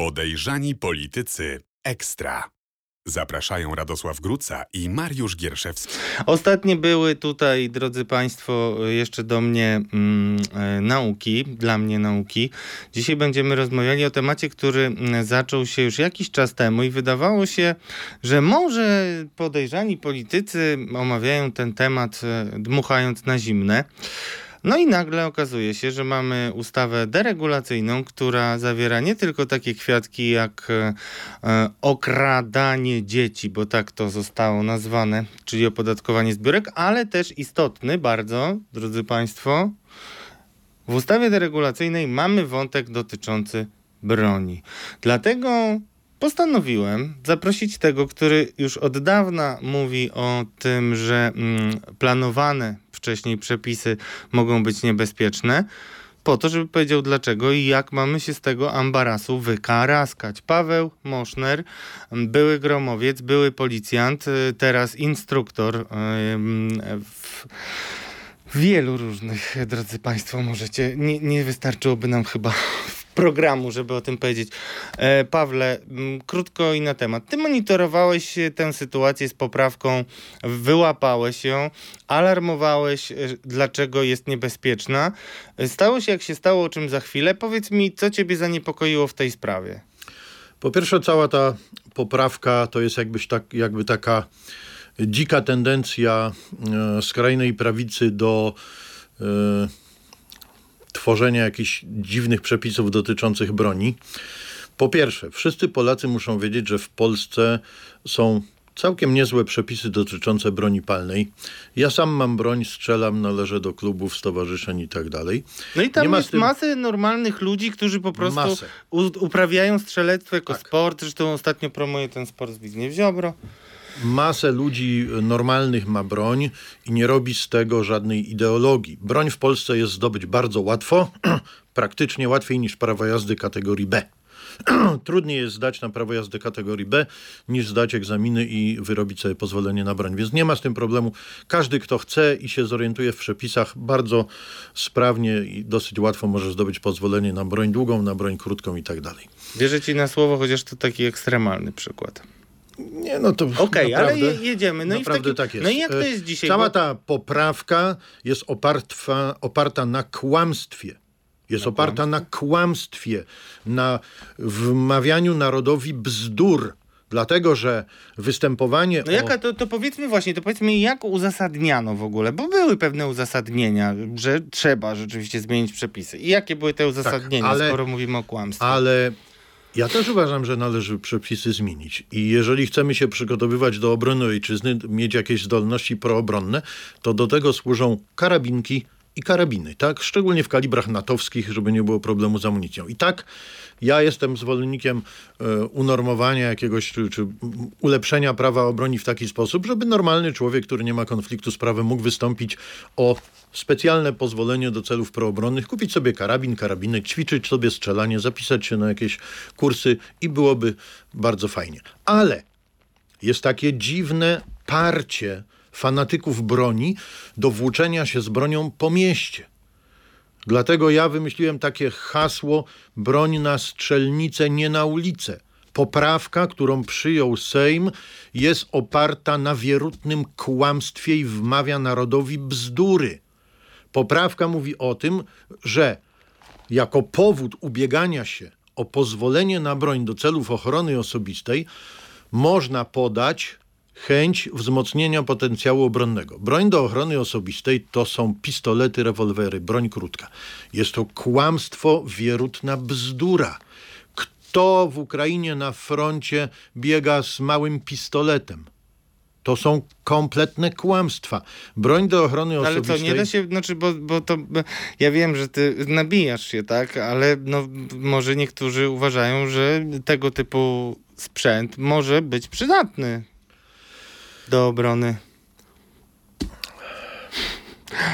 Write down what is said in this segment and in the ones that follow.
Podejrzani politycy ekstra. Zapraszają Radosław Gruca i Mariusz Gierszewski. Ostatnie były tutaj, drodzy Państwo, jeszcze do mnie mm, e, nauki, dla mnie nauki. Dzisiaj będziemy rozmawiali o temacie, który mm, zaczął się już jakiś czas temu i wydawało się, że może podejrzani politycy omawiają ten temat e, dmuchając na zimne. No i nagle okazuje się, że mamy ustawę deregulacyjną, która zawiera nie tylko takie kwiatki jak e, e, okradanie dzieci, bo tak to zostało nazwane, czyli opodatkowanie zbiórek, ale też istotny bardzo, drodzy Państwo, w ustawie deregulacyjnej mamy wątek dotyczący broni. Dlatego postanowiłem zaprosić tego, który już od dawna mówi o tym, że mm, planowane wcześniej przepisy mogą być niebezpieczne, po to, żeby powiedział dlaczego i jak mamy się z tego ambarasu wykaraskać. Paweł Moszner, były gromowiec, były policjant, y, teraz instruktor y, w wielu różnych, drodzy Państwo, możecie, nie, nie wystarczyłoby nam chyba programu, żeby o tym powiedzieć. E, Pawle, krótko i na temat. Ty monitorowałeś tę sytuację z poprawką, wyłapałeś ją, alarmowałeś, e, dlaczego jest niebezpieczna. E, stało się jak się stało, o czym za chwilę. Powiedz mi, co ciebie zaniepokoiło w tej sprawie? Po pierwsze, cała ta poprawka to jest jakbyś tak, jakby taka dzika tendencja e, skrajnej prawicy do e, tworzenia jakichś dziwnych przepisów dotyczących broni. Po pierwsze, wszyscy Polacy muszą wiedzieć, że w Polsce są całkiem niezłe przepisy dotyczące broni palnej. Ja sam mam broń, strzelam, należę do klubów, stowarzyszeń i tak dalej. No i tam Nie jest tym... masę normalnych ludzi, którzy po prostu uprawiają strzelectwo jako tak. sport. Zresztą ostatnio promuje ten sport Zbigniew Ziobro masę ludzi normalnych ma broń i nie robi z tego żadnej ideologii. Broń w Polsce jest zdobyć bardzo łatwo, praktycznie łatwiej niż prawo jazdy kategorii B. Trudniej jest zdać na prawo jazdy kategorii B niż zdać egzaminy i wyrobić sobie pozwolenie na broń. Więc nie ma z tym problemu. Każdy, kto chce i się zorientuje w przepisach, bardzo sprawnie i dosyć łatwo może zdobyć pozwolenie na broń długą, na broń krótką i tak dalej. Wierzę ci na słowo, chociaż to taki ekstremalny przykład. Nie, no to Okej, okay, ale jedziemy. No naprawdę i tak jest. No i jak to jest dzisiaj? Cała ta poprawka jest oparta, oparta na kłamstwie. Jest na oparta kłamstwie? na kłamstwie, na wmawianiu narodowi bzdur. Dlatego, że występowanie. No jaka, to, to powiedzmy właśnie, to powiedzmy, jak uzasadniano w ogóle, bo były pewne uzasadnienia, że trzeba rzeczywiście zmienić przepisy. I jakie były te uzasadnienia, tak, ale, skoro mówimy o kłamstwie? Ale ja też uważam, że należy przepisy zmienić. I jeżeli chcemy się przygotowywać do obrony ojczyzny, mieć jakieś zdolności proobronne, to do tego służą karabinki i karabiny, tak? Szczególnie w kalibrach natowskich, żeby nie było problemu z amunicją. I tak ja jestem zwolennikiem e, unormowania jakiegoś, czy, czy ulepszenia prawa o broni w taki sposób, żeby normalny człowiek, który nie ma konfliktu z prawem, mógł wystąpić o specjalne pozwolenie do celów proobronnych, kupić sobie karabin, karabinek, ćwiczyć sobie strzelanie, zapisać się na jakieś kursy i byłoby bardzo fajnie. Ale jest takie dziwne parcie fanatyków broni do włóczenia się z bronią po mieście. Dlatego ja wymyśliłem takie hasło broń na strzelnicę, nie na ulicę. Poprawka, którą przyjął Sejm, jest oparta na wierutnym kłamstwie i wmawia narodowi bzdury. Poprawka mówi o tym, że jako powód ubiegania się o pozwolenie na broń do celów ochrony osobistej można podać chęć wzmocnienia potencjału obronnego. Broń do ochrony osobistej to są pistolety, rewolwery, broń krótka. Jest to kłamstwo, wierutna bzdura. Kto w Ukrainie na froncie biega z małym pistoletem? To są kompletne kłamstwa. Broń do ochrony ale osobistej... Ale co, nie da się, znaczy, bo, bo to, ja wiem, że ty nabijasz się, tak, ale no, może niektórzy uważają, że tego typu sprzęt może być przydatny do obrony.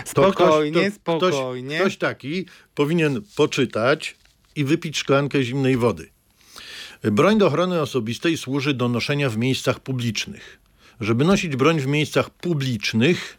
Spokojnie, ktoś, to, spokojnie. Ktoś, ktoś taki powinien poczytać i wypić szklankę zimnej wody. Broń do ochrony osobistej służy do noszenia w miejscach publicznych. Żeby nosić broń w miejscach publicznych,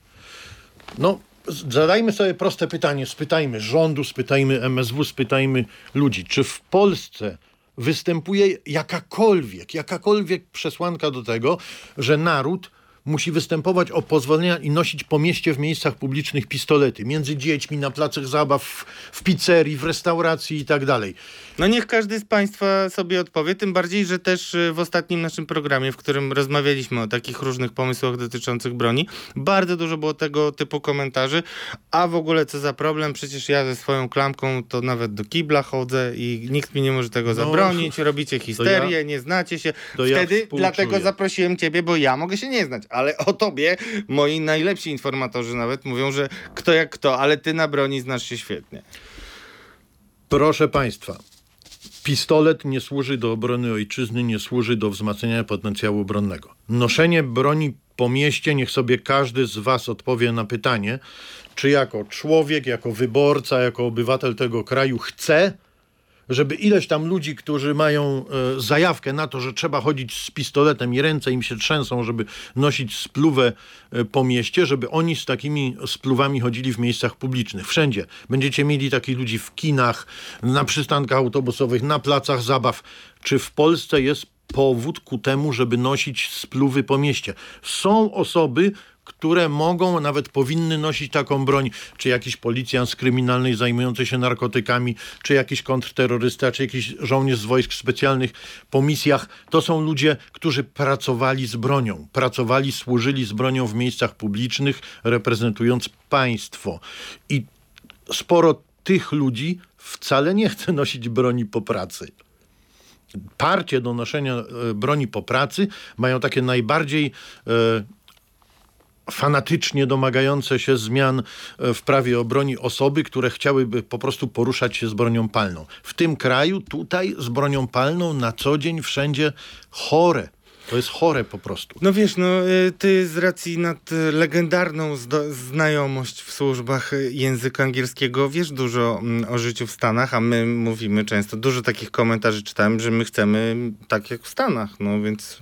no zadajmy sobie proste pytanie, spytajmy rządu, spytajmy MSW, spytajmy ludzi, czy w Polsce występuje jakakolwiek, jakakolwiek przesłanka do tego, że naród musi występować o pozwolenia i nosić po mieście w miejscach publicznych pistolety. Między dziećmi, na placach zabaw, w, pizzerii, w restauracji i tak dalej. No niech każdy z Państwa sobie odpowie, tym bardziej, że też y, w ostatnim naszym programie, w którym rozmawialiśmy o takich różnych pomysłach dotyczących broni, bardzo dużo było tego typu komentarzy, a w ogóle co za problem, przecież ja ze swoją klamką to nawet do kibla chodzę i nikt mi nie może tego No, zabronić, robicie histerię, nie znacie się. ja Wtedy współczuję. dlatego zaprosiłem ciebie, bo ja mogę się nie znać, ale o tobie moi najlepsi informatorzy nawet mówią, że kto jak kto, ale ty na broni znasz się świetnie. Proszę Państwa, pistolet nie służy do obrony ojczyzny, nie służy do wzmacniania potencjału obronnego. Noszenie broni po mieście, niech sobie każdy z Was odpowie na pytanie, czy jako człowiek, jako wyborca, jako obywatel tego kraju chce, żeby ileś tam ludzi, którzy mają e, zajawkę na to, że trzeba chodzić z pistoletem i ręce im się trzęsą, żeby nosić spluwę e, po mieście, żeby oni z takimi spluwami chodzili w miejscach publicznych. Wszędzie. Będziecie mieli takich ludzi w kinach, na przystankach autobusowych, na placach zabaw. Czy w Polsce jest powód ku temu, żeby nosić spluwy po mieście? Są osoby, które mogą, nawet powinny nosić taką broń, czy jakiś policjant z kryminalnej zajmujący się narkotykami, czy jakiś kontrterrorysta, czy jakiś żołnierz z wojsk specjalnych po misjach. To są ludzie, którzy pracowali z bronią, pracowali, służyli z bronią w miejscach publicznych, reprezentując państwo. I sporo tych ludzi wcale nie chce nosić broni po pracy parcie do noszenia e, broni po pracy mają takie najbardziej e, fanatycznie domagające się zmian e, w prawie o broni osoby, które chciałyby po prostu poruszać się z bronią palną. W tym kraju, tutaj z bronią palną na co dzień wszędzie chore. To jest chore po prostu. No wiesz, no y, ty z racji nad y, legendarną znajomość w służbach y, języka angielskiego wiesz dużo mm, o życiu w Stanach, a my mówimy często, dużo takich komentarzy czytałem, że my chcemy tak jak w Stanach, no więc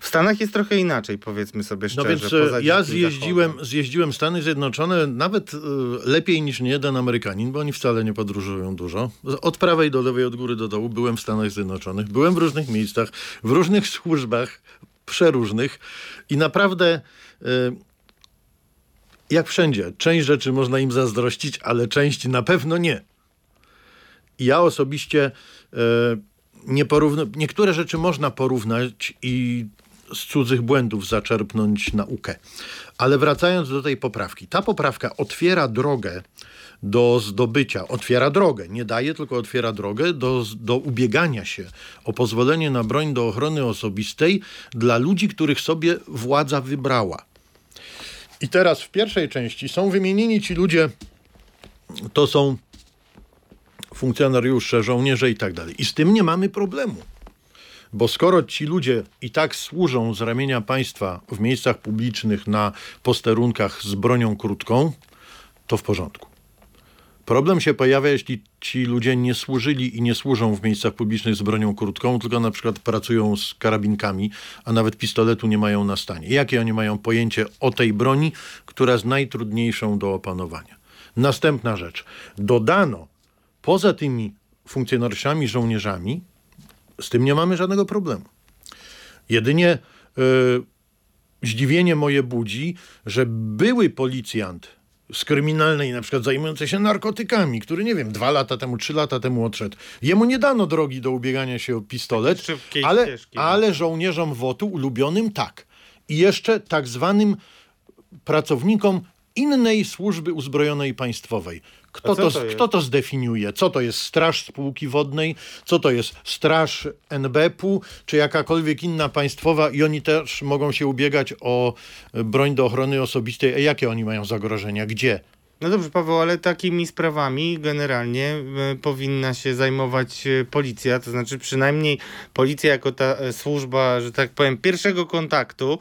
w Stanach jest trochę inaczej, powiedzmy sobie No szczerze. więc poza e, ja zjeździłem, zachodem. zjeździłem Stany Zjednoczone nawet e, lepiej niż niejeden Amerykanin, bo oni wcale nie podróżują dużo. Od prawej do lewej, od góry do dołu byłem w Stanach Zjednoczonych, byłem w różnych miejscach, w różnych służbach, przeróżnych i naprawdę e, jak wszędzie, część rzeczy można im zazdrościć, ale część na pewno nie. Ja osobiście e, nie porówna, niektóre rzeczy można porównać i z cudzych błędów zaczerpnąć naukę. Ale wracając do tej poprawki. Ta poprawka otwiera drogę do zdobycia, otwiera drogę, nie daje, tylko otwiera drogę do, do ubiegania się o pozwolenie na broń do ochrony osobistej dla ludzi, których sobie władza wybrała. I teraz w pierwszej części są wymienieni ci ludzie, to są funkcjonariusze, żołnierze i tak dalej. I z tym nie mamy problemu. Bo skoro ci ludzie i tak służą z ramienia państwa w miejscach publicznych na posterunkach z bronią krótką, to w porządku. Problem się pojawia, jeśli ci ludzie nie służyli i nie służą w miejscach publicznych z bronią krótką, tylko na przykład pracują z karabinkami, a nawet pistoletu nie mają na stanie. Jakie oni mają pojęcie o tej broni, która jest najtrudniejszą do opanowania? Następna rzecz. Dodano poza tymi funkcjonariuszami, żołnierzami, z tym nie mamy żadnego problemu. Jedynie e, zdziwienie moje budzi, że były policjant z kryminalnej, na przykład zajmujący się narkotykami, który, nie wiem, dwa lata temu, trzy lata temu odszedł. Jemu nie dano drogi do ubiegania się o pistolet, ale, ścieżki. ale żołnierzom WOT-u ulubionym tak. I jeszcze tak zwanym pracownikom innej służby uzbrojonej państwowej. Kto to, to kto to zdefiniuje? Co to jest straż spółki wodnej? Co to jest straż NBP-u? Czy jakakolwiek inna państwowa? I oni też mogą się ubiegać o e, broń do ochrony osobistej. A jakie oni mają zagrożenia? Gdzie? No dobrze, Paweł, ale takimi sprawami generalnie e, powinna się zajmować e, policja, to znaczy przynajmniej policja jako ta e, służba, że tak powiem, pierwszego kontaktu,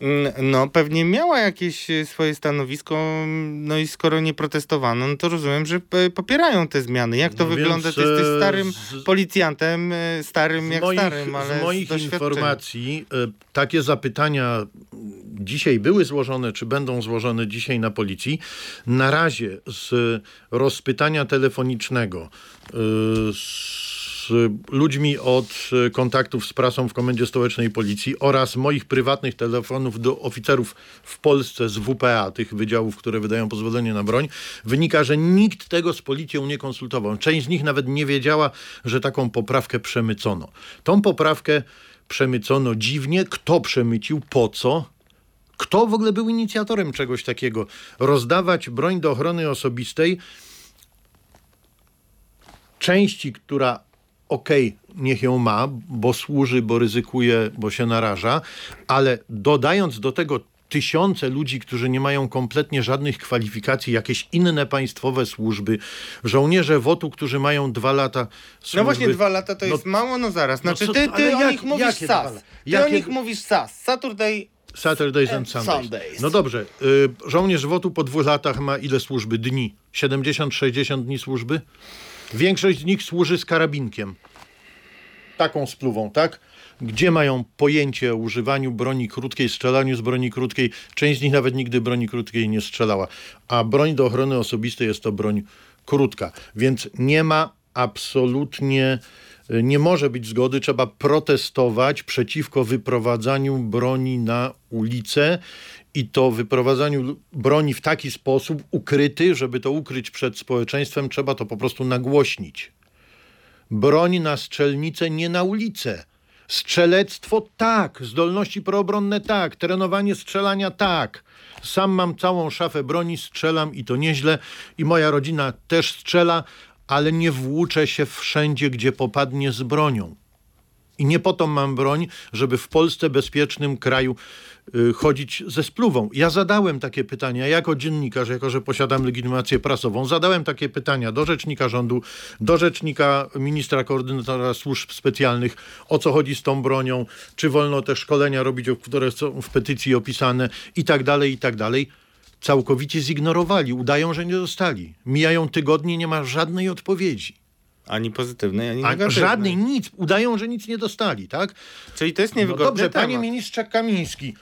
mm, no pewnie miała jakieś swoje stanowisko, mm, no i skoro nie protestowano, no to rozumiem, że popierają te zmiany. Jak to No wygląda? więc, Ty jesteś starym z- policjantem, starym jak starym, ale z moich doświadczeniem. informacji takie zapytania dzisiaj były złożone, czy będą złożone dzisiaj na policji. Na razie z rozpytania telefonicznego, e, z ludźmi od kontaktów z prasą w Komendzie Stołecznej Policji oraz moich prywatnych telefonów do oficerów w Polsce z WPA, tych wydziałów, które wydają pozwolenie na broń, wynika, że nikt tego z policją nie konsultował. Część z nich nawet nie wiedziała, że taką poprawkę przemycono. Tą poprawkę przemycono dziwnie. Kto przemycił? Po co? Kto w ogóle był inicjatorem czegoś takiego? Rozdawać broń do ochrony osobistej części, która okej, okay, niech ją ma, bo służy, bo ryzykuje, bo się naraża, ale dodając do tego tysiące ludzi, którzy nie mają kompletnie żadnych kwalifikacji, jakieś inne państwowe służby, żołnierze WOT-u, którzy mają dwa lata służby. No właśnie dwa lata to jest no, mało, no zaraz. Znaczy no co, ty, ty o jak, nich mówisz SAS. Ty jakie... o nich mówisz SAS. Saturday Saturdays and Sundays. Sundays. No dobrze, y, żołnierz WOT-u po dwóch latach ma ile służby? Dni? 70-60 dni służby? Większość z nich służy z karabinkiem. Taką spluwą, tak? Gdzie mają pojęcie o używaniu broni krótkiej, strzelaniu z broni krótkiej. Część z nich nawet nigdy broni krótkiej nie strzelała. A broń do ochrony osobistej jest to broń krótka. Więc nie ma absolutnie nie może być zgody, trzeba protestować przeciwko wyprowadzaniu broni na ulicę i to wyprowadzaniu broni w taki sposób ukryty, żeby to ukryć przed społeczeństwem, trzeba to po prostu nagłośnić. Broń na strzelnicę, nie na ulicę. Strzelectwo tak, zdolności proobronne tak, trenowanie strzelania tak. Sam mam całą szafę broni, strzelam i to nieźle i moja rodzina też strzela, ale nie włóczę się wszędzie, gdzie popadnie z bronią. I nie po to mam broń, żeby w Polsce, bezpiecznym kraju, y, chodzić ze spluwą. Ja zadałem takie pytania jako dziennikarz, jako że posiadam legitymację prasową, zadałem takie pytania do rzecznika rządu, do rzecznika ministra koordynatora służb specjalnych, o co chodzi z tą bronią, czy wolno te szkolenia robić, które są w petycji opisane i tak dalej, i tak dalej całkowicie zignorowali, udają, że nie dostali. Mijają tygodnie, nie ma żadnej odpowiedzi. Ani pozytywnej, ani negatywnej. Żadnej, nic. Udają, że nic nie dostali, tak? Czyli to jest niewygodne. No dobrze, temat. panie ministrze Kamiński,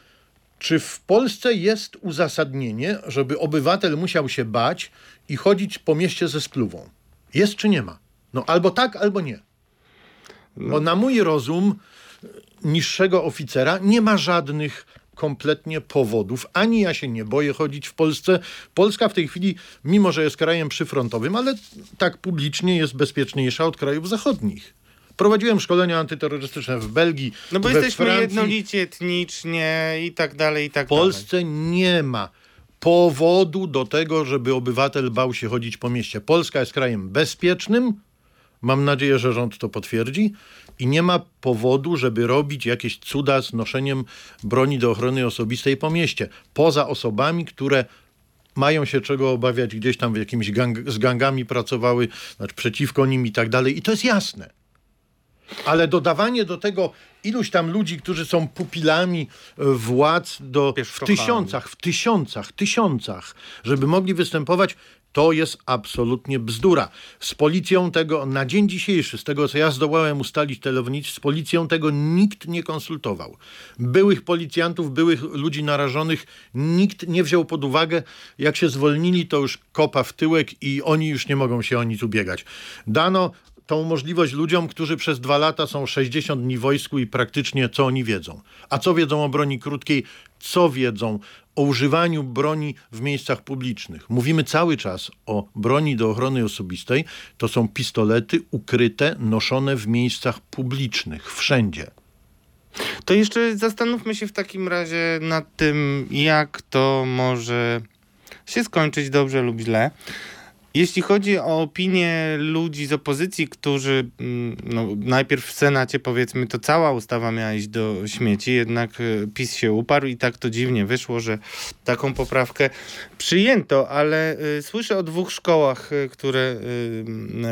czy w Polsce jest uzasadnienie, żeby obywatel musiał się bać i chodzić po mieście ze spluwą? Jest czy nie ma? No albo tak, albo nie. No. Bo na mój rozum niższego oficera nie ma żadnych kompletnie powodów. Ani ja się nie boję chodzić w Polsce. Polska w tej chwili, mimo że jest krajem przyfrontowym, ale tak publicznie jest bezpieczniejsza od krajów zachodnich. Prowadziłem szkolenia antyterrorystyczne w Belgii. No bo jesteśmy Francji. jednolici etnicznie i tak dalej, i tak W Polsce dalej. nie ma powodu do tego, żeby obywatel bał się chodzić po mieście. Polska jest krajem bezpiecznym. Mam nadzieję, że rząd to potwierdzi i nie ma powodu, żeby robić jakieś cuda z noszeniem broni do ochrony osobistej po mieście. Poza osobami, które mają się czego obawiać, gdzieś tam w jakimś gang, z gangami pracowały, znaczy przeciwko nim i tak dalej. I to jest jasne. Ale dodawanie do tego iluś tam ludzi, którzy są pupilami e, władz do, w tysiącach, w tysiącach, tysiącach, żeby mogli występować, to jest absolutnie bzdura. Z policją tego na dzień dzisiejszy, z tego co ja zdołałem ustalić telewnictw, z policją tego nikt nie konsultował. Byłych policjantów, byłych ludzi narażonych nikt nie wziął pod uwagę. Jak się zwolnili, to już kopa w tyłek i oni już nie mogą się o nic ubiegać. Dano tą możliwość ludziom, którzy przez dwa lata są 60 dni w wojsku i praktycznie co oni wiedzą. A co wiedzą o broni krótkiej? Co wiedzą o używaniu broni w miejscach publicznych? Mówimy cały czas o broni do ochrony osobistej. To są pistolety ukryte, noszone w miejscach publicznych, wszędzie. To jeszcze zastanówmy się w takim razie nad tym, jak to może się skończyć dobrze lub źle. Jeśli chodzi o opinię ludzi z opozycji, którzy mm, no, najpierw w Senacie powiedzmy to cała ustawa miała iść do śmieci, jednak e, PiS się uparł i tak to dziwnie wyszło, że taką poprawkę przyjęto, ale y, słyszę o dwóch szkołach, y, które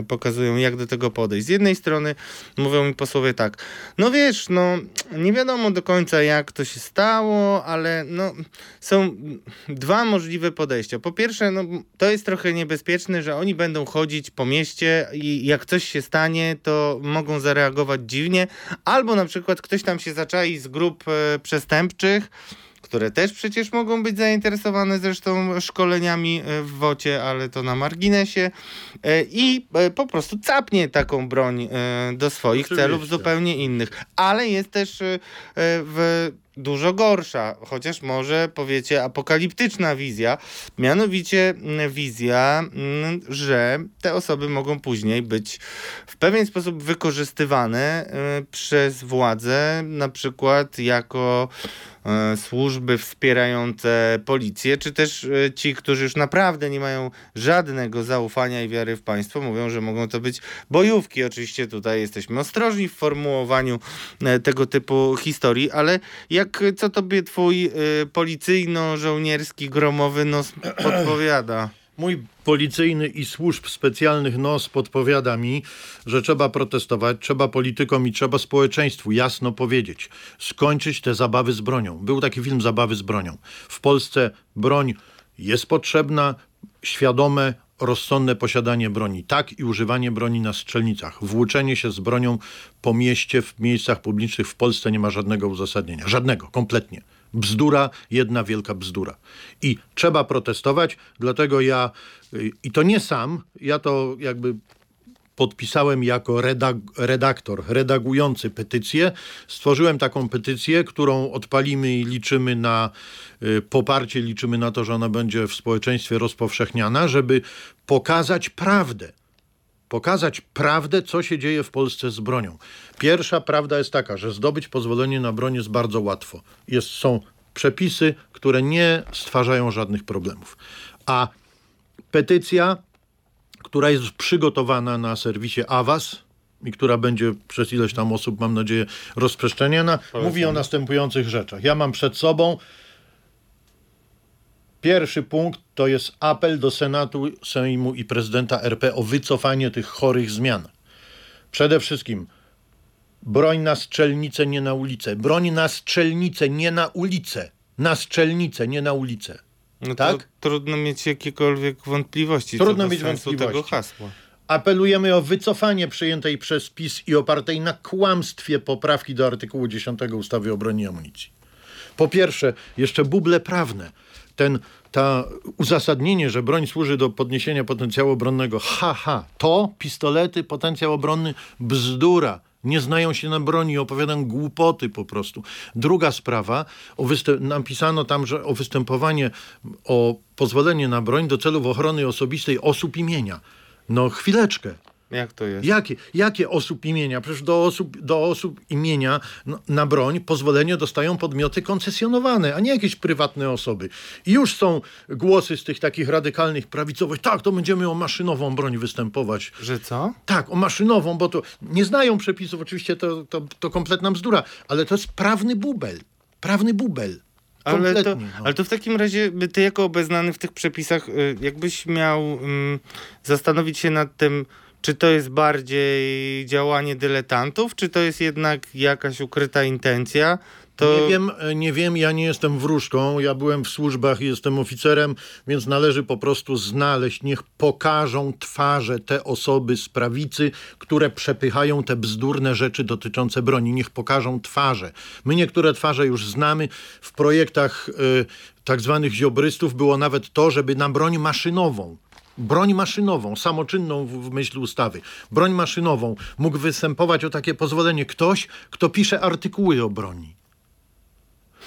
y, pokazują jak do tego podejść. Z jednej strony mówią mi posłowie tak, no wiesz, no nie wiadomo do końca jak to się stało, ale no są dwa możliwe podejścia. Po pierwsze, no to jest trochę niebezpieczne, że oni będą chodzić po mieście i jak coś się stanie, to mogą zareagować dziwnie, albo na przykład ktoś tam się zaczai z grup e, przestępczych, które też przecież mogą być zainteresowane zresztą szkoleniami e, w WOcie, ale to na marginesie e, i po prostu capnie taką broń do swoich Oczywiście. celów zupełnie innych. Ale jest też w dużo gorsza, chociaż może powiecie apokaliptyczna wizja, mianowicie mm, wizja, mm, że te osoby mogą później być w pewien sposób wykorzystywane y, przez władzę, na przykład jako y, służby wspierające policję, czy też y, ci, którzy już naprawdę nie mają żadnego zaufania i wiary w państwo, mówią, że mogą to być bojówki. Oczywiście tutaj jesteśmy ostrożni w formułowaniu tego typu historii, ale jak co tobie twój policyjno-żołnierski gromowy nos podpowiada? Mój policyjny i służb specjalnych nos podpowiada mi, że trzeba protestować, trzeba politykom i trzeba społeczeństwu jasno powiedzieć, skończyć te zabawy z bronią. Był taki film Zabawy z bronią. W Polsce broń jest potrzebna, świadome, rozsądne posiadanie broni, tak i używanie broni na strzelnicach. Włóczenie się z bronią po mieście, w miejscach publicznych w Polsce nie ma żadnego uzasadnienia. Żadnego, kompletnie. Bzdura, jedna wielka bzdura. I trzeba protestować, dlatego ja, i to nie sam, ja to jakby podpisałem jako redag redaktor, redagujący petycję. Stworzyłem taką petycję, którą odpalimy i liczymy na y, poparcie, liczymy na to, że ona będzie w społeczeństwie rozpowszechniana, żeby pokazać prawdę. Pokazać prawdę, co się dzieje w Polsce z bronią. Pierwsza prawda jest taka, że zdobyć pozwolenie na broń jest bardzo łatwo. Jest, są przepisy, które nie stwarzają żadnych problemów. A petycja która jest przygotowana na serwisie Awas i która będzie przez ileś tam osób, mam nadzieję, rozprzestrzeniana, mówi o następujących rzeczach. Ja mam przed sobą Pierwszy punkt to jest apel do Senatu, Sejmu i prezydenta RP o wycofanie tych chorych zmian. Przede wszystkim broń na strzelnicę, nie na ulicę. Broń na strzelnicę, nie na ulicę. Na strzelnicę, nie na ulicę. No tak? trudno mieć jakiekolwiek wątpliwości trudno co mieć wątpliwości. tego hasła. Apelujemy o wycofanie przyjętej przez PiS i opartej na kłamstwie poprawki do artykułu 10 ustawy o broni i amunicji. Po pierwsze, jeszcze buble prawne. Ten, ta uzasadnienie, że broń służy do podniesienia potencjału obronnego. Haha, ha, to pistolety, potencjał obronny, bzdura nie znają się na broni, opowiadają głupoty po prostu. Druga sprawa, napisano tam, że o występowanie, o pozwolenie na broń do celów ochrony osobistej osób imienia. No chwileczkę. Jak to jest? Jakie, jakie osób imienia? Przecież do osób, do osób imienia no, na broń pozwolenie dostają podmioty koncesjonowane, a nie jakieś prywatne osoby. I już są głosy z tych takich radykalnych prawicowych, tak, to będziemy o maszynową broń występować. Że co? Tak, o maszynową, bo to nie znają przepisów, oczywiście to, to, to kompletna bzdura, ale to jest prawny bubel. Prawny bubel. Ale to, no. ale to w takim razie ty jako obeznany w tych przepisach, y, jakbyś miał um, zastanowić się nad tym, czy to jest bardziej działanie dyletantów, czy to jest jednak jakaś ukryta intencja? To... Nie wiem, nie wiem, ja nie jestem wróżką, ja byłem w służbach i jestem oficerem, więc należy po prostu znaleźć, niech pokażą twarze te osoby z prawicy, które przepychają te bzdurne rzeczy dotyczące broni. Niech pokażą twarze. My niektóre twarze już znamy. W projektach y, tak zwanych ziobrystów było nawet to, żeby na broń maszynową broń maszynową, samoczynną w, w myśl ustawy, broń maszynową, mógł występować o takie pozwolenie ktoś, kto pisze artykuły o broni.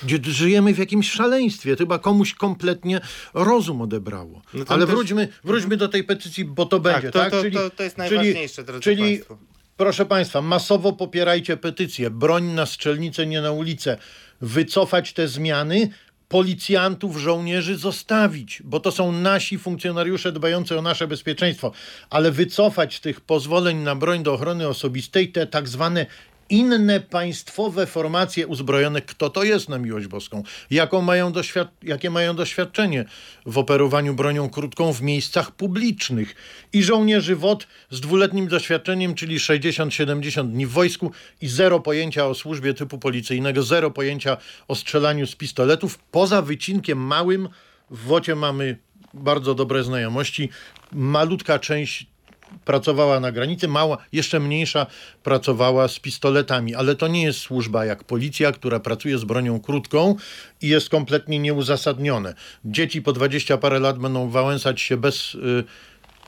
Gdzie żyjemy w jakimś szaleństwie, chyba komuś kompletnie rozum odebrało. No Ale też... wróćmy, wróćmy do tej petycji, bo to tak, będzie, to, tak? To, czyli, to, to jest najważniejsze, czyli, drodzy czyli, Państwo. Proszę Państwa, masowo popierajcie petycję. Broń na strzelnicę, nie na ulicę. Wycofać te zmiany, policjantów, żołnierzy zostawić, bo to są nasi funkcjonariusze dbający o nasze bezpieczeństwo, ale wycofać tych pozwoleń na broń do ochrony osobistej, te tak zwane inne państwowe formacje uzbrojone, kto to jest na miłość boską, jaką mają jakie mają doświadczenie w operowaniu bronią krótką w miejscach publicznych. I żołnierzy WOT z dwuletnim doświadczeniem, czyli 60-70 dni w wojsku i zero pojęcia o służbie typu policyjnego, zero pojęcia o strzelaniu z pistoletów. Poza wycinkiem małym w WOTie mamy bardzo dobre znajomości. Malutka część pracowała na granicy, mała, jeszcze mniejsza pracowała z pistoletami, ale to nie jest służba jak policja, która pracuje z bronią krótką i jest kompletnie nieuzasadnione. Dzieci po 20 parę lat będą wałęsać się bez y,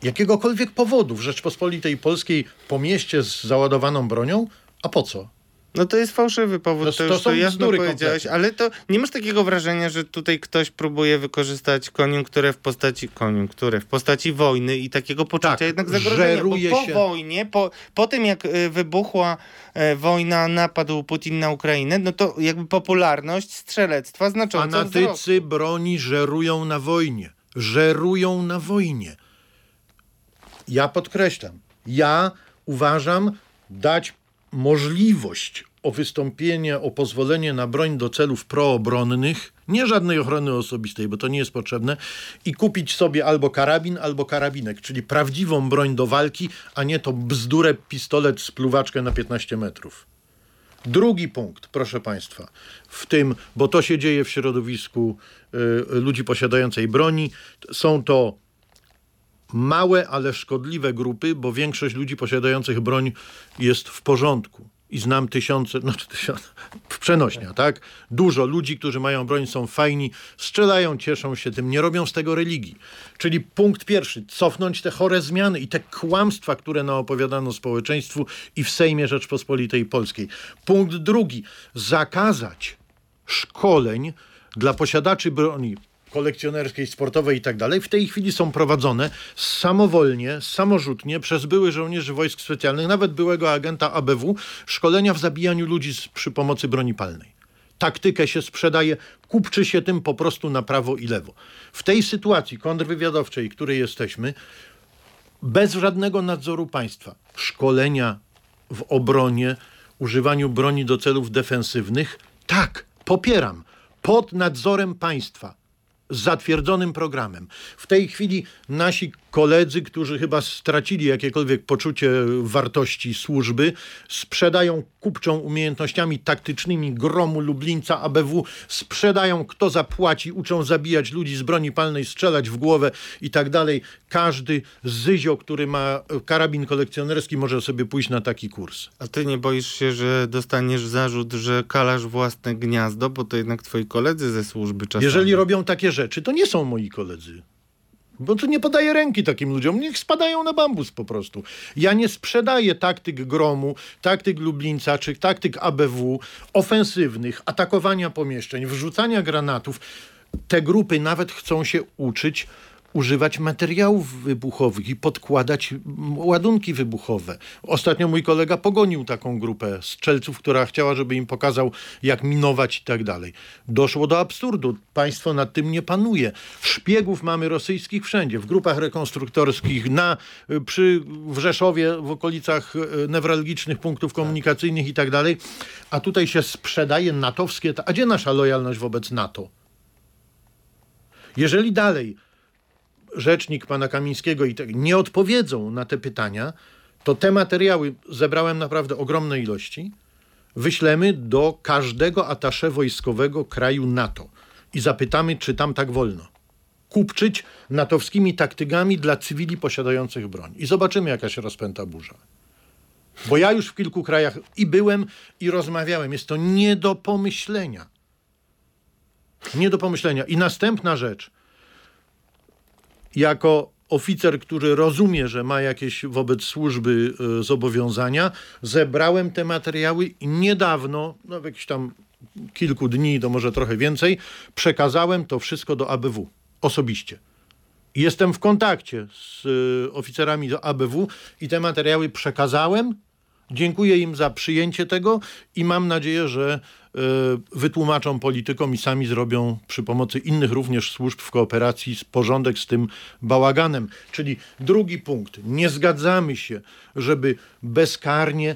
jakiegokolwiek powodu w Rzeczpospolitej Polskiej po mieście z załadowaną bronią, a po co? No to jest fałszywy powód, To- to, to już to jasno powiedziałeś, kompletnie. ale to nie masz takiego wrażenia, że tutaj ktoś próbuje wykorzystać koniunkturę w postaci koniunkturę w postaci wojny i takiego poczucia Tak, jednak zagrożenia, bo po się. wojnie, po, po tym jak e, wybuchła e, wojna, napadł Putin na Ukrainę, no to jakby popularność strzelectwa znacząco wzrosła. Fanatycy broni żerują na wojnie. Żerują na wojnie. Ja podkreślam, ja uważam dać możliwość o wystąpienie, o pozwolenie na broń do celów proobronnych, nie żadnej ochrony osobistej, bo to nie jest potrzebne, i kupić sobie albo karabin, albo karabinek, czyli prawdziwą broń do walki, a nie to bzdurę pistolet z pluwaczkę na 15 metrów. Drugi punkt, proszę Państwa, w tym, bo to się dzieje w środowisku y, ludzi posiadającej broni, są to małe, ale szkodliwe grupy, bo większość ludzi posiadających broń jest w porządku. I znam tysiące, no tysiące, przenośnia, tak? Dużo ludzi, którzy mają broń, są fajni, strzelają, cieszą się tym, nie robią z tego religii. Czyli punkt pierwszy, cofnąć te chore zmiany i te kłamstwa, które naopowiadano społeczeństwu i w Sejmie Rzeczpospolitej Polskiej. Punkt drugi, zakazać szkoleń dla posiadaczy broni kolekcjonerskiej, sportowej i tak dalej, w tej chwili są prowadzone samowolnie, samorzutnie przez byłych żołnierzy wojsk specjalnych, nawet byłego agenta ABW, szkolenia w zabijaniu ludzi z, przy pomocy broni palnej. Taktykę się sprzedaje, kupczy się tym po prostu na prawo i lewo. W tej sytuacji kontrwywiadowczej, w której jesteśmy, bez żadnego nadzoru państwa, szkolenia w obronie, używaniu broni do celów defensywnych, tak, popieram, pod nadzorem państwa, z zatwierdzonym programem. W tej chwili nasi koledzy, którzy chyba stracili jakiekolwiek poczucie wartości służby, sprzedają kupczą umiejętnościami taktycznymi gromu Lublińca ABW, sprzedają kto zapłaci, uczą zabijać ludzi z broni palnej, strzelać w głowę i tak dalej. Każdy zyzio, który ma karabin kolekcjonerski może sobie pójść na taki kurs. A ty nie boisz się, że dostaniesz zarzut, że kalasz własne gniazdo, bo to jednak twoi koledzy ze służby czasami. Jeżeli robią takie rzeczy, to nie są moi koledzy. Bo to nie podaję ręki takim ludziom. Niech spadają na bambus po prostu. Ja nie sprzedaję taktyk gromu, taktyk Lublińca czy taktyk ABW, ofensywnych, atakowania pomieszczeń, wrzucania granatów. Te grupy nawet chcą się uczyć używać materiałów wybuchowych i podkładać ładunki wybuchowe. Ostatnio mój kolega pogonił taką grupę strzelców, która chciała, żeby im pokazał, jak minować i tak dalej. Doszło do absurdu. Państwo nad tym nie panuje. Szpiegów mamy rosyjskich wszędzie, w grupach rekonstruktorskich, na, przy, w Rzeszowie, w okolicach y, newralgicznych punktów komunikacyjnych i tak dalej. A tutaj się sprzedaje natowskie... A gdzie nasza lojalność wobec NATO? Jeżeli dalej rzecznik pana Kamińskiego i tak nie odpowiedzą na te pytania, to te materiały zebrałem naprawdę ogromne ilości. Wyślemy do każdego atasze wojskowego kraju NATO i zapytamy, czy tam tak wolno. Kupczyć natowskimi taktykami dla cywili posiadających broń. I zobaczymy, jaka się rozpęta burza. Bo ja już w kilku krajach i byłem, i rozmawiałem. Jest to nie do pomyślenia. Nie do pomyślenia. I następna rzecz jako oficer, który rozumie, że ma jakieś wobec służby y, zobowiązania, zebrałem te materiały i niedawno, no w jakichś tam kilku dni, to może trochę więcej, przekazałem to wszystko do ABW osobiście. Jestem w kontakcie z y, oficerami do ABW i te materiały przekazałem. Dziękuję im za przyjęcie tego i mam nadzieję, że wytłumaczą politykom i sami zrobią przy pomocy innych również służb w kooperacji z porządek z tym bałaganem. Czyli drugi punkt. Nie zgadzamy się, żeby bezkarnie,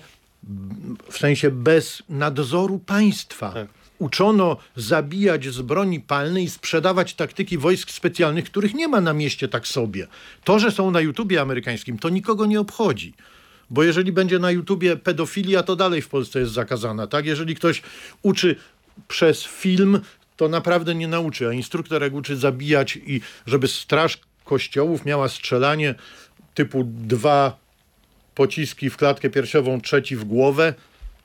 w sensie bez nadzoru państwa, Tak. uczono zabijać z broni palnej i sprzedawać taktyki wojsk specjalnych, których nie ma na mieście tak sobie. To, że są na YouTubie amerykańskim, to nikogo nie obchodzi. Bo jeżeli będzie na YouTubie pedofilia, to dalej w Polsce jest zakazana, tak? Jeżeli ktoś uczy przez film, to naprawdę nie nauczy, a instruktor jak uczy zabijać i żeby straż kościołów miała strzelanie typu dwa pociski w klatkę piersiową, trzeci w głowę.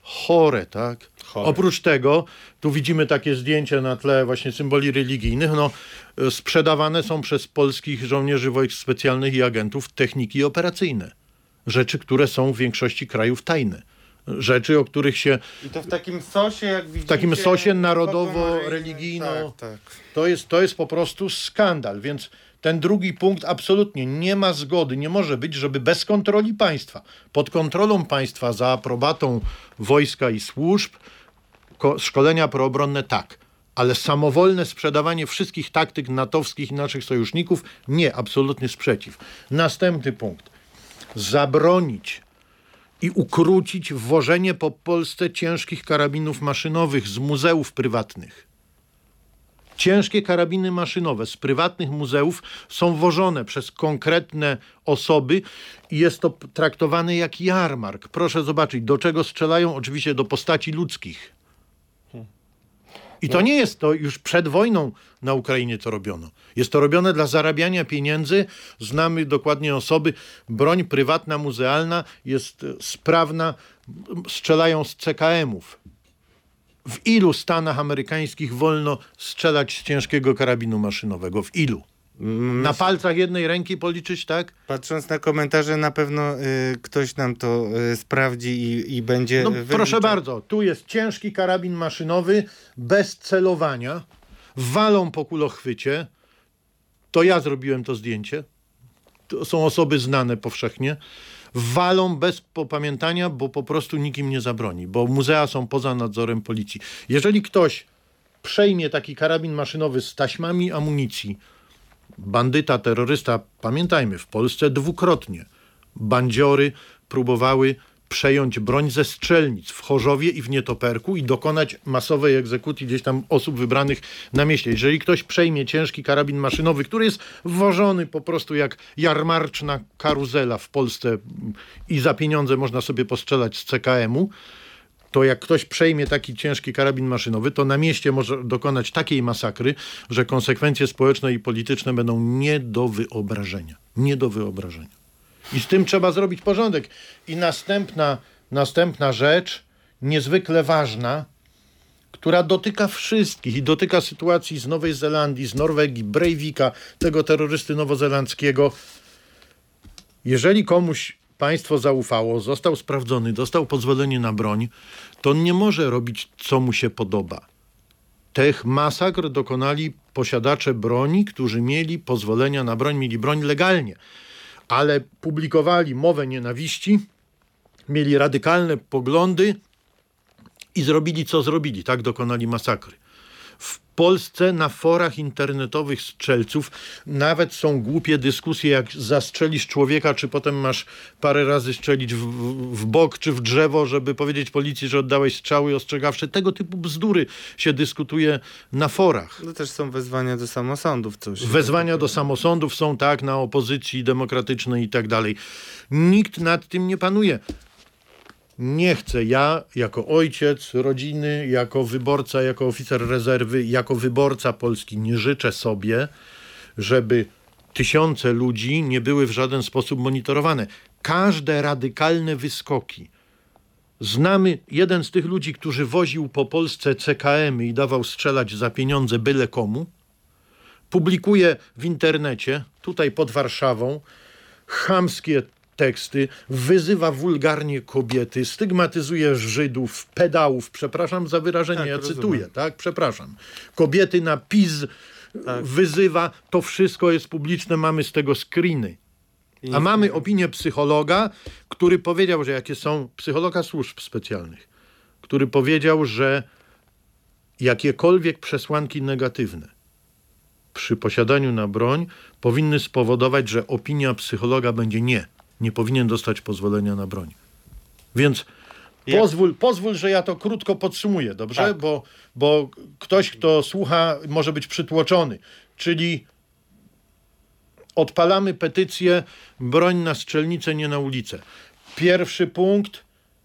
Chore, tak? Chore. Oprócz tego, tu widzimy takie zdjęcia na tle właśnie symboli religijnych, no, sprzedawane są przez polskich żołnierzy wojsk specjalnych i agentów techniki operacyjne. Rzeczy, które są w większości krajów tajne. Rzeczy, o których się I to w takim sosie, jak widzicie. takim sosie narodowo-religijno-. Tak, tak. To jest, to jest po prostu skandal, więc ten drugi punkt absolutnie nie ma zgody, nie może być, żeby bez kontroli państwa, pod kontrolą państwa, za aprobatą wojska i służb, ko- szkolenia proobronne tak, ale samowolne sprzedawanie wszystkich taktyk natowskich i naszych sojuszników nie, absolutny sprzeciw. Następny punkt. Zabronić i ukrócić wwożenie po Polsce ciężkich karabinów maszynowych z muzeów prywatnych. Ciężkie karabiny maszynowe z prywatnych muzeów są wożone przez konkretne osoby i jest to traktowane jak jarmark. Proszę zobaczyć, do czego strzelają? Oczywiście do postaci ludzkich. I to nie jest to już przed wojną na Ukrainie to robiono. Jest to robione dla zarabiania pieniędzy. Znamy dokładnie osoby. Broń prywatna, muzealna jest e, sprawna. Strzelają z CKM-ów. W ilu stanach amerykańskich wolno strzelać z ciężkiego karabinu maszynowego? W ilu? Na palcach jednej ręki policzyć, tak? Patrząc na komentarze, na pewno y, ktoś nam to y, sprawdzi i, i będzie. No, proszę bardzo, tu jest ciężki karabin maszynowy bez celowania. Walą po kulochwycie. To ja zrobiłem to zdjęcie. To są osoby znane powszechnie. Walą bez popamiętania, bo po prostu nikim nie zabroni, bo muzea są poza nadzorem policji. Jeżeli ktoś przejmie taki karabin maszynowy z taśmami amunicji, bandyta, terrorysta, pamiętajmy, w Polsce dwukrotnie bandziory próbowały przejąć broń ze strzelnic w Chorzowie i w Nietoperku i dokonać masowej egzekucji gdzieś tam osób wybranych na mieście. Jeżeli ktoś przejmie ciężki karabin maszynowy, który jest wożony po prostu jak jarmarczna karuzela w Polsce i za pieniądze można sobie postrzelać z CKM-u, to jak ktoś przejmie taki ciężki karabin maszynowy, to na mieście może dokonać takiej masakry, że konsekwencje społeczne i polityczne będą nie do wyobrażenia. Nie do wyobrażenia. I z tym trzeba zrobić porządek. I następna, następna rzecz, niezwykle ważna, która dotyka wszystkich i dotyka sytuacji z Nowej Zelandii, z Norwegii, Breivika, tego terrorysty nowozelandzkiego. Jeżeli komuś państwo zaufało, został sprawdzony, dostał pozwolenie na broń, to on nie może robić, co mu się podoba. Tych masakr dokonali posiadacze broni, którzy mieli pozwolenia na broń, mieli broń legalnie, ale publikowali mowę nienawiści, mieli radykalne poglądy i zrobili, co zrobili. Tak dokonali masakry. W Polsce na forach internetowych strzelców nawet są głupie dyskusje, jak zastrzelisz człowieka, czy potem masz parę razy strzelić w, w bok czy w drzewo, żeby powiedzieć policji, że oddałeś strzały ostrzegawcze. Tego typu bzdury się dyskutuje na forach. No też są wezwania do samosądów. Coś. Wezwania do samosądów są tak na opozycji demokratycznej i tak dalej. Nikt nad tym nie panuje. Nie chcę ja, jako ojciec rodziny, jako wyborca, jako oficer rezerwy, jako wyborca Polski, nie życzę sobie, żeby tysiące ludzi nie były w żaden sposób monitorowane. Każde radykalne wyskoki. Znamy jeden z tych ludzi, który woził po Polsce CKM i dawał strzelać za pieniądze byle komu publikuje w internecie, tutaj pod Warszawą, chamskie teksty, wyzywa wulgarnie kobiety, stygmatyzuje Żydów, pedałów, przepraszam za wyrażenie, Tak, ja rozumiem. cytuję, tak, przepraszam. Kobiety na PiS Tak. wyzywa, to wszystko jest publiczne, mamy z tego screeny. A mamy opinię psychologa, który powiedział, że jakie są, psychologa służb specjalnych, który powiedział, że jakiekolwiek przesłanki negatywne przy posiadaniu na broń powinny spowodować, że opinia psychologa będzie nie, nie powinien dostać pozwolenia na broń. Więc Jak- pozwól, pozwól, że ja to krótko podsumuję, dobrze? Tak. Bo, bo ktoś, kto słucha, może być przytłoczony. Czyli odpalamy petycję broń na strzelnicę, nie na ulicę. Pierwszy punkt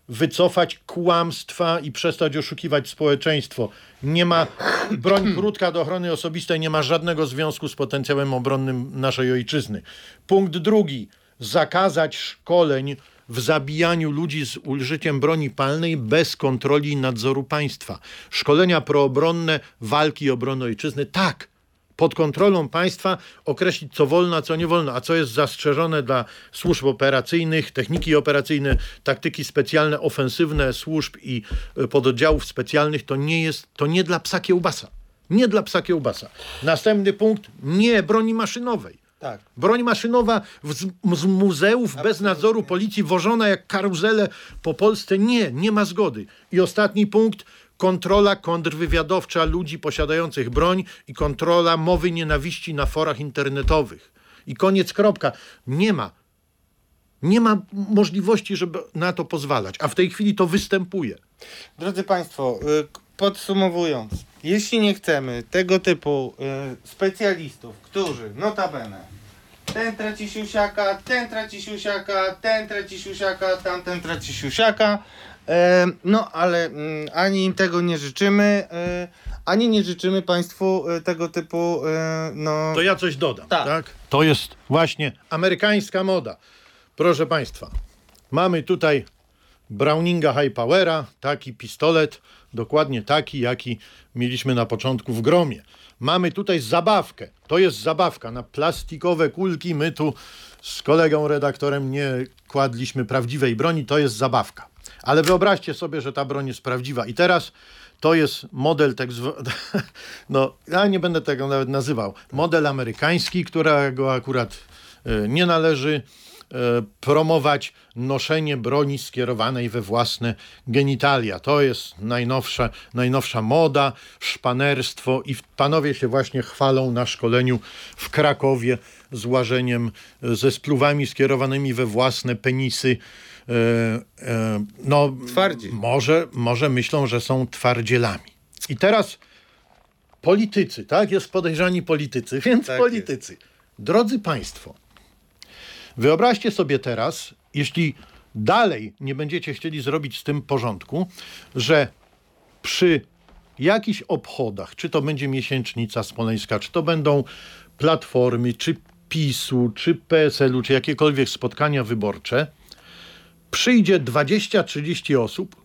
wycofać kłamstwa i przestać oszukiwać społeczeństwo. Nie ma broń krótka do ochrony osobistej nie ma żadnego związku z potencjałem obronnym naszej ojczyzny. Punkt drugi zakazać szkoleń w zabijaniu ludzi z użyciem broni palnej bez kontroli i nadzoru państwa. Szkolenia proobronne, walki obrony ojczyzny, tak, pod kontrolą państwa określić, co wolno, a co nie wolno, a co jest zastrzeżone dla służb operacyjnych, techniki operacyjne, taktyki specjalne, ofensywne służb i y, pododdziałów specjalnych, to nie jest, to nie dla psa kiełbasa. Nie dla psa kiełbasa. Następny punkt, nie broni maszynowej. Tak. Broń maszynowa z, z muzeów bez nadzoru policji wożona jak karuzele po Polsce. Nie, nie ma zgody. I ostatni punkt, kontrola kontrwywiadowcza ludzi posiadających broń i kontrola mowy nienawiści na forach internetowych. I koniec, kropka. Nie ma. Nie ma możliwości, żeby na to pozwalać, a w tej chwili to występuje. Drodzy Państwo, y, podsumowując, jeśli nie chcemy tego typu y, specjalistów, którzy notabene ten traci siusiaka, ten traci siusiaka, ten traci siusiaka, tamten traci siusiaka, e, no ale mm, ani im tego nie życzymy, e, ani nie życzymy Państwu e, tego typu, e, no... To ja coś dodam. Tak. Tak. To jest właśnie amerykańska moda. Proszę Państwa, mamy tutaj Browninga High Powera, taki pistolet, dokładnie taki, jaki mieliśmy na początku w Gromie. Mamy tutaj zabawkę. To jest zabawka na plastikowe kulki. My tu z kolegą redaktorem nie kładliśmy prawdziwej broni. To jest zabawka. Ale wyobraźcie sobie, że ta broń jest prawdziwa. I teraz to jest model tak zwany, no ja nie będę tego nawet nazywał, model amerykański, którego akurat e, nie należy promować noszenie broni skierowanej we własne genitalia. To jest najnowsza, najnowsza moda, szpanerstwo i panowie się właśnie chwalą na szkoleniu w Krakowie z łażeniem e, ze spluwami skierowanymi we własne penisy. E, e, no, Twardzi. może, może myślą, że są twardzielami. I teraz politycy, tak? Jest podejrzani politycy, więc Tak politycy. Drodzy Państwo, wyobraźcie sobie teraz, jeśli dalej nie będziecie chcieli zrobić z tym porządku, że przy jakichś obchodach, czy to będzie miesięcznica smoleńska, czy to będą platformy, czy PiSu, czy PSL-u, czy jakiekolwiek spotkania wyborcze, przyjdzie 20-30 osób,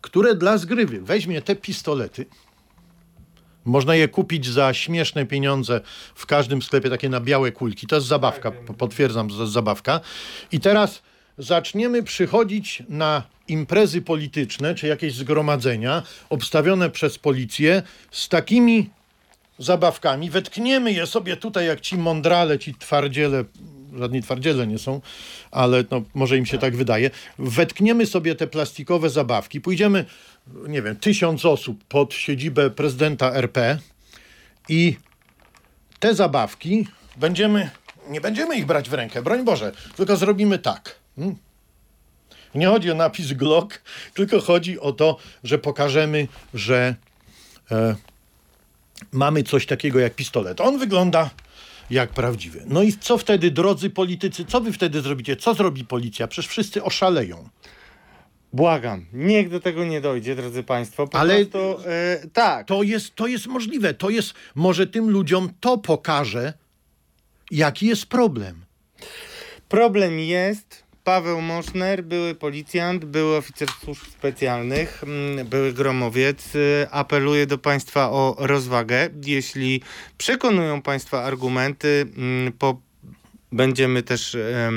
które dla zgrywy weźmie te pistolety. Można je kupić za śmieszne pieniądze w każdym sklepie, takie na białe kulki. To jest zabawka, po- potwierdzam, że to jest zabawka. I teraz zaczniemy przychodzić na imprezy polityczne, czy jakieś zgromadzenia obstawione przez policję z takimi zabawkami. Wetkniemy je sobie tutaj jak ci mądrale, ci twardziele, żadni twardziele nie są, ale no, może im się tak wydaje. Wetkniemy sobie te plastikowe zabawki, pójdziemy, nie wiem, tysiąc osób pod siedzibę prezydenta RP i te zabawki będziemy, nie będziemy ich brać w rękę, broń Boże, tylko zrobimy tak. Hmm? Nie chodzi o napis Glock, tylko chodzi o to, że pokażemy, że e, mamy coś takiego jak pistolet. On wygląda jak prawdziwy. No i co wtedy, drodzy politycy, co wy wtedy zrobicie? Co zrobi policja? Przecież wszyscy oszaleją. Błagam, niech do tego nie dojdzie, drodzy Państwo. Po Ale- prostu, e, tak. To jest, to jest możliwe. To jest, może tym ludziom to pokaże, jaki jest problem. Problem jest. Paweł Moszner, były policjant, były oficer służb specjalnych, mm, były gromowiec. y, Apeluje do Państwa o rozwagę. Jeśli przekonują Państwa argumenty, mm, po Będziemy też e,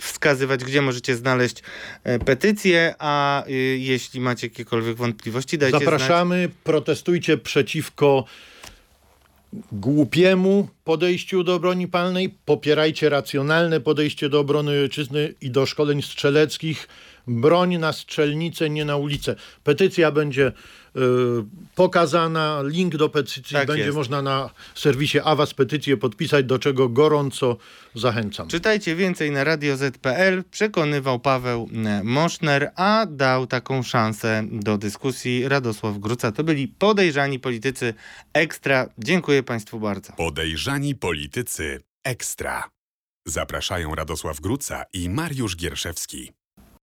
wskazywać, gdzie możecie znaleźć e, petycję, a y, jeśli macie jakiekolwiek wątpliwości, dajcie znać. Zapraszamy, protestujcie przeciwko głupiemu podejściu do broni palnej, popierajcie racjonalne podejście do obrony ojczyzny i do szkoleń strzeleckich. Broń na strzelnicę, nie na ulicę. Petycja będzie pokazana, link do petycji Tak będzie jest. można na serwisie Awas petycję podpisać, do czego gorąco zachęcam. Czytajcie więcej na radioz.pl. Przekonywał Paweł e, Moszner, a dał taką szansę do dyskusji Radosław Gruca. To byli podejrzani politycy ekstra. Dziękuję Państwu bardzo. Podejrzani politycy ekstra. Zapraszają Radosław Gruca i Mariusz Gierszewski.